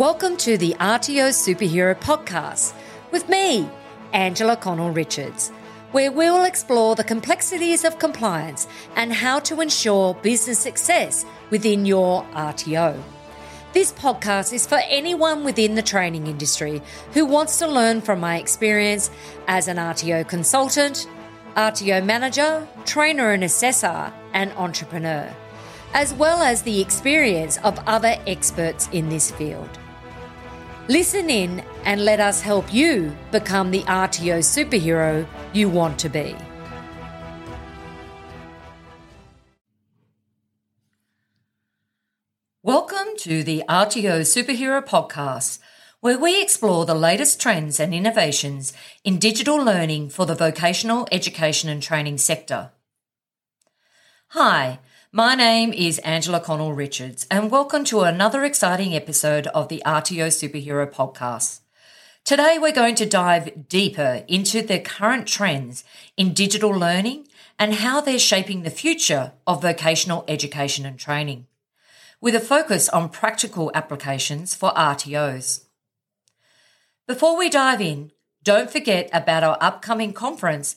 Welcome to the RTO Superhero Podcast with me, Angela Connell Richards, where we'll explore the complexities of compliance and how to ensure business success within your RTO. This podcast is for anyone within the training industry who wants to learn from my experience as an RTO consultant, RTO manager, trainer and assessor, and entrepreneur, as well as the experience of other experts in this field. Listen in and let us help you become the RTO superhero you want to be. Welcome to the RTO Superhero Podcast, where we explore the latest trends and innovations in digital learning for the vocational education and training sector. Hi, my name is Angela Connell Richards, and welcome to another exciting episode of the RTO Superhero Podcast. Today, we're going to dive deeper into the current trends in digital learning and how they're shaping the future of vocational education and training with a focus on practical applications for RTOs. Before we dive in, don't forget about our upcoming conference,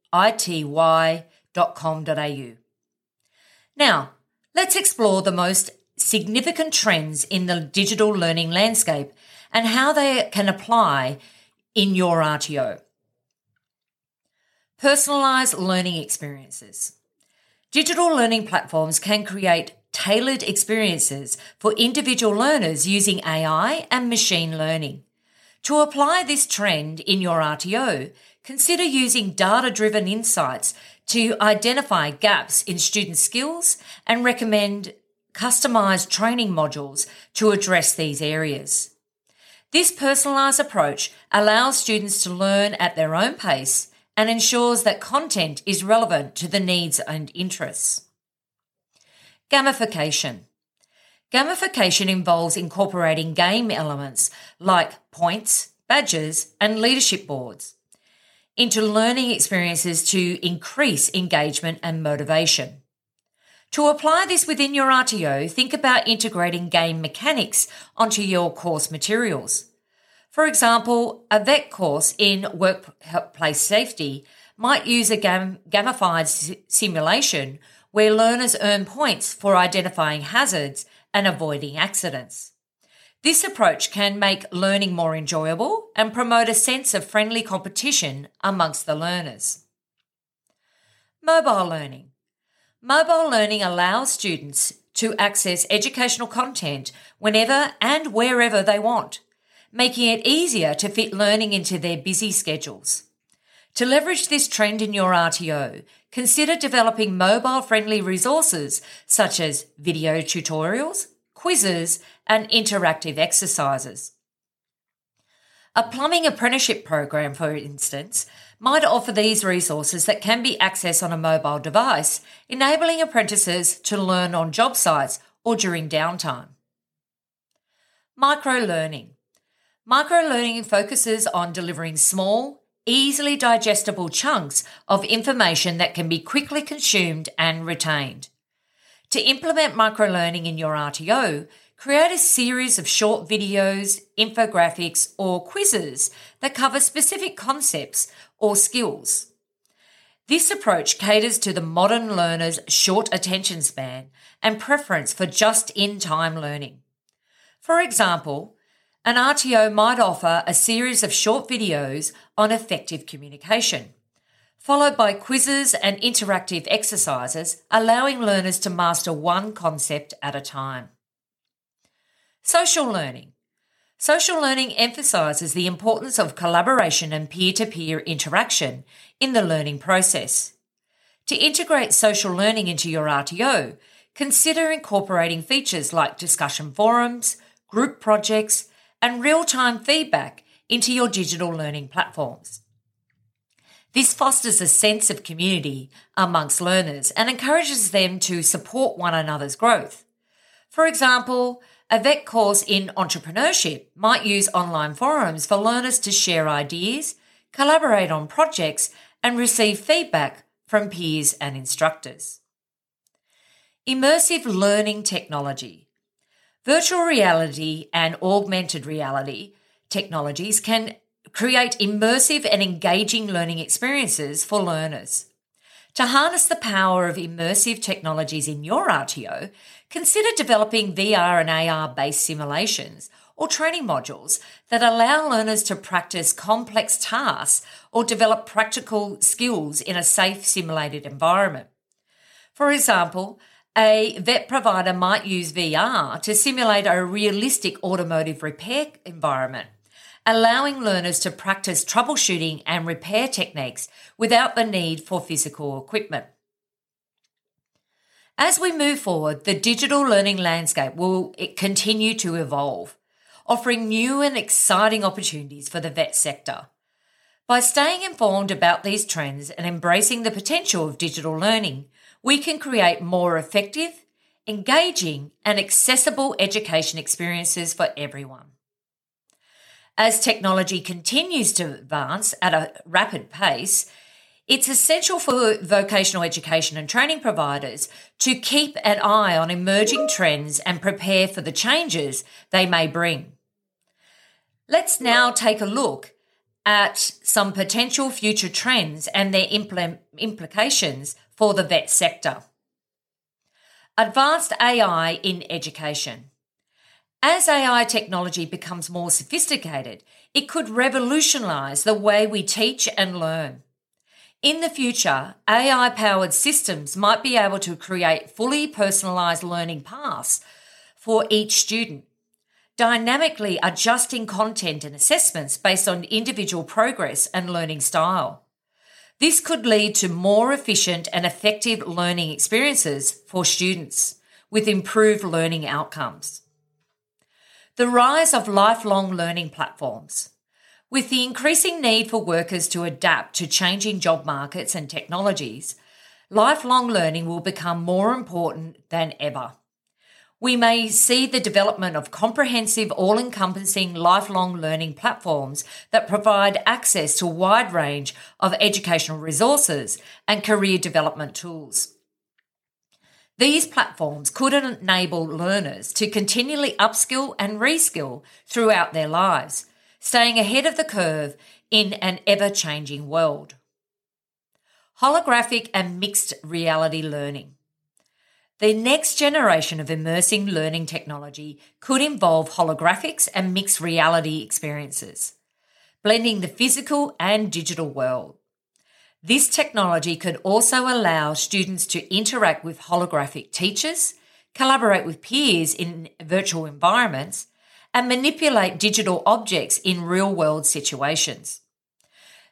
ity.com.au. Now, let's explore the most significant trends in the digital learning landscape and how they can apply in your RTO. Personalized learning experiences. Digital learning platforms can create tailored experiences for individual learners using AI and machine learning. To apply this trend in your RTO, consider using data driven insights to identify gaps in student skills and recommend customized training modules to address these areas. This personalized approach allows students to learn at their own pace and ensures that content is relevant to the needs and interests. Gamification. Gamification involves incorporating game elements like points, badges, and leadership boards into learning experiences to increase engagement and motivation. To apply this within your RTO, think about integrating game mechanics onto your course materials. For example, a VET course in workplace safety might use a gam- gamified s- simulation where learners earn points for identifying hazards and avoiding accidents. This approach can make learning more enjoyable and promote a sense of friendly competition amongst the learners. Mobile learning. Mobile learning allows students to access educational content whenever and wherever they want, making it easier to fit learning into their busy schedules. To leverage this trend in your RTO, consider developing mobile friendly resources such as video tutorials, quizzes, and interactive exercises. A plumbing apprenticeship program, for instance, might offer these resources that can be accessed on a mobile device, enabling apprentices to learn on job sites or during downtime. Micro learning. Micro learning focuses on delivering small, easily digestible chunks of information that can be quickly consumed and retained. To implement microlearning in your RTO, create a series of short videos, infographics, or quizzes that cover specific concepts or skills. This approach caters to the modern learner's short attention span and preference for just in time learning. For example, an RTO might offer a series of short videos on effective communication, followed by quizzes and interactive exercises, allowing learners to master one concept at a time. Social learning. Social learning emphasises the importance of collaboration and peer to peer interaction in the learning process. To integrate social learning into your RTO, consider incorporating features like discussion forums, group projects, and real time feedback into your digital learning platforms. This fosters a sense of community amongst learners and encourages them to support one another's growth. For example, a VET course in entrepreneurship might use online forums for learners to share ideas, collaborate on projects, and receive feedback from peers and instructors. Immersive learning technology. Virtual reality and augmented reality technologies can create immersive and engaging learning experiences for learners. To harness the power of immersive technologies in your RTO, consider developing VR and AR based simulations or training modules that allow learners to practice complex tasks or develop practical skills in a safe simulated environment. For example, a VET provider might use VR to simulate a realistic automotive repair environment, allowing learners to practice troubleshooting and repair techniques without the need for physical equipment. As we move forward, the digital learning landscape will continue to evolve, offering new and exciting opportunities for the VET sector. By staying informed about these trends and embracing the potential of digital learning, we can create more effective, engaging, and accessible education experiences for everyone. As technology continues to advance at a rapid pace, it's essential for vocational education and training providers to keep an eye on emerging trends and prepare for the changes they may bring. Let's now take a look at some potential future trends and their impl- implications for the VET sector. Advanced AI in education. As AI technology becomes more sophisticated, it could revolutionize the way we teach and learn. In the future, AI powered systems might be able to create fully personalized learning paths for each student, dynamically adjusting content and assessments based on individual progress and learning style. This could lead to more efficient and effective learning experiences for students with improved learning outcomes. The rise of lifelong learning platforms. With the increasing need for workers to adapt to changing job markets and technologies, lifelong learning will become more important than ever we may see the development of comprehensive, all encompassing lifelong learning platforms that provide access to a wide range of educational resources and career development tools. These platforms could enable learners to continually upskill and reskill throughout their lives, staying ahead of the curve in an ever changing world. Holographic and mixed reality learning. The next generation of immersing learning technology could involve holographics and mixed reality experiences, blending the physical and digital world. This technology could also allow students to interact with holographic teachers, collaborate with peers in virtual environments, and manipulate digital objects in real world situations.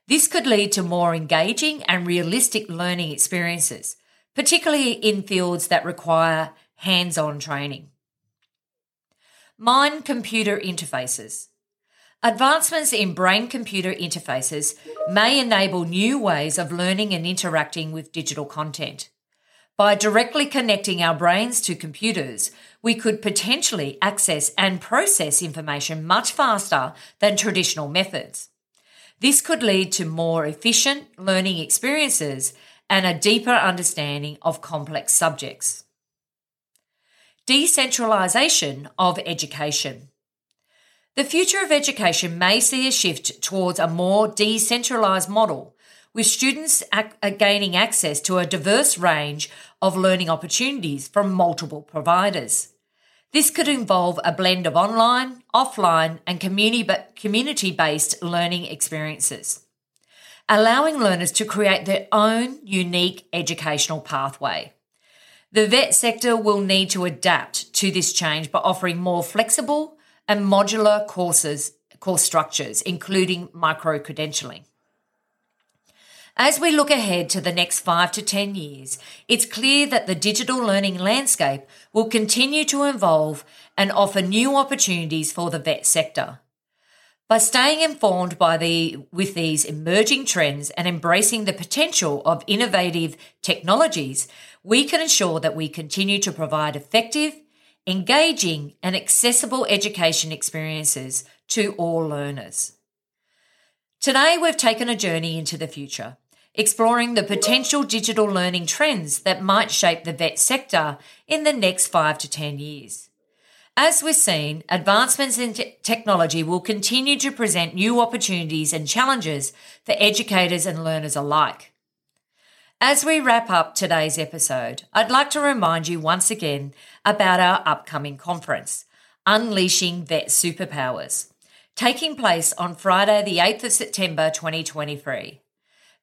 This could lead to more engaging and realistic learning experiences, particularly in fields that require hands on training. Mind computer interfaces. Advancements in brain computer interfaces may enable new ways of learning and interacting with digital content. By directly connecting our brains to computers, we could potentially access and process information much faster than traditional methods. This could lead to more efficient learning experiences and a deeper understanding of complex subjects. Decentralisation of education. The future of education may see a shift towards a more decentralised model, with students ac- uh, gaining access to a diverse range of learning opportunities from multiple providers. This could involve a blend of online, offline, and community based learning experiences allowing learners to create their own unique educational pathway. The VET sector will need to adapt to this change by offering more flexible and modular courses, course structures, including micro credentialing. As we look ahead to the next five to 10 years, it's clear that the digital learning landscape will continue to evolve and offer new opportunities for the VET sector. By staying informed by the, with these emerging trends and embracing the potential of innovative technologies, we can ensure that we continue to provide effective, engaging, and accessible education experiences to all learners. Today, we've taken a journey into the future, exploring the potential digital learning trends that might shape the VET sector in the next five to 10 years. As we've seen, advancements in te- technology will continue to present new opportunities and challenges for educators and learners alike. As we wrap up today's episode, I'd like to remind you once again about our upcoming conference, Unleashing VET Superpowers, taking place on Friday, the 8th of September 2023.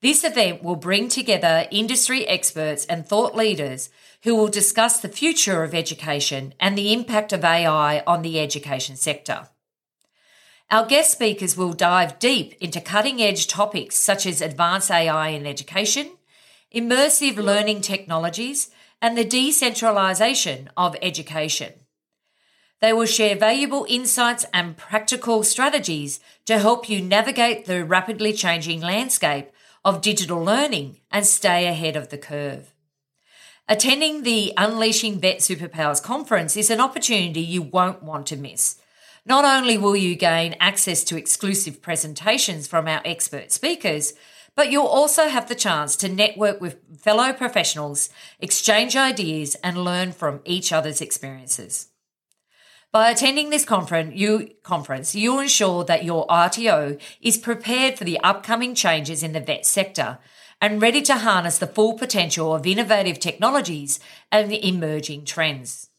This event will bring together industry experts and thought leaders who will discuss the future of education and the impact of AI on the education sector. Our guest speakers will dive deep into cutting edge topics such as advanced AI in education, immersive learning technologies, and the decentralization of education. They will share valuable insights and practical strategies to help you navigate the rapidly changing landscape of digital learning and stay ahead of the curve. Attending the Unleashing VET Superpowers conference is an opportunity you won't want to miss. Not only will you gain access to exclusive presentations from our expert speakers, but you'll also have the chance to network with fellow professionals, exchange ideas, and learn from each other's experiences. By attending this conference, you conference, you'll ensure that your RTO is prepared for the upcoming changes in the VET sector and ready to harness the full potential of innovative technologies and emerging trends.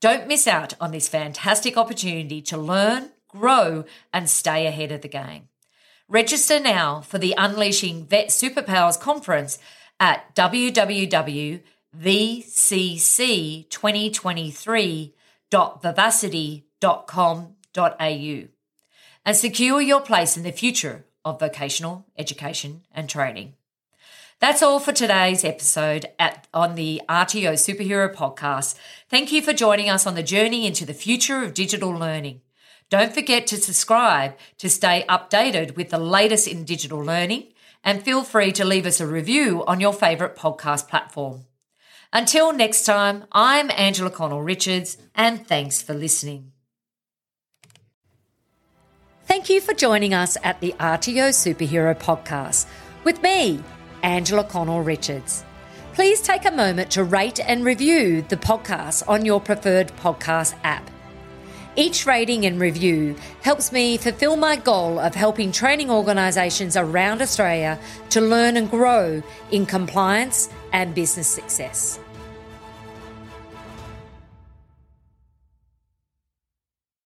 Don't miss out on this fantastic opportunity to learn, grow, and stay ahead of the game. Register now for the Unleashing VET Superpowers conference at www.vcc2023 www.vivacity.com.au and secure your place in the future of vocational education and training. That's all for today's episode at, on the RTO Superhero podcast. Thank you for joining us on the journey into the future of digital learning. Don't forget to subscribe to stay updated with the latest in digital learning and feel free to leave us a review on your favourite podcast platform. Until next time, I'm Angela Connell Richards, and thanks for listening. Thank you for joining us at the RTO Superhero Podcast with me, Angela Connell Richards. Please take a moment to rate and review the podcast on your preferred podcast app. Each rating and review helps me fulfill my goal of helping training organisations around Australia to learn and grow in compliance and business success.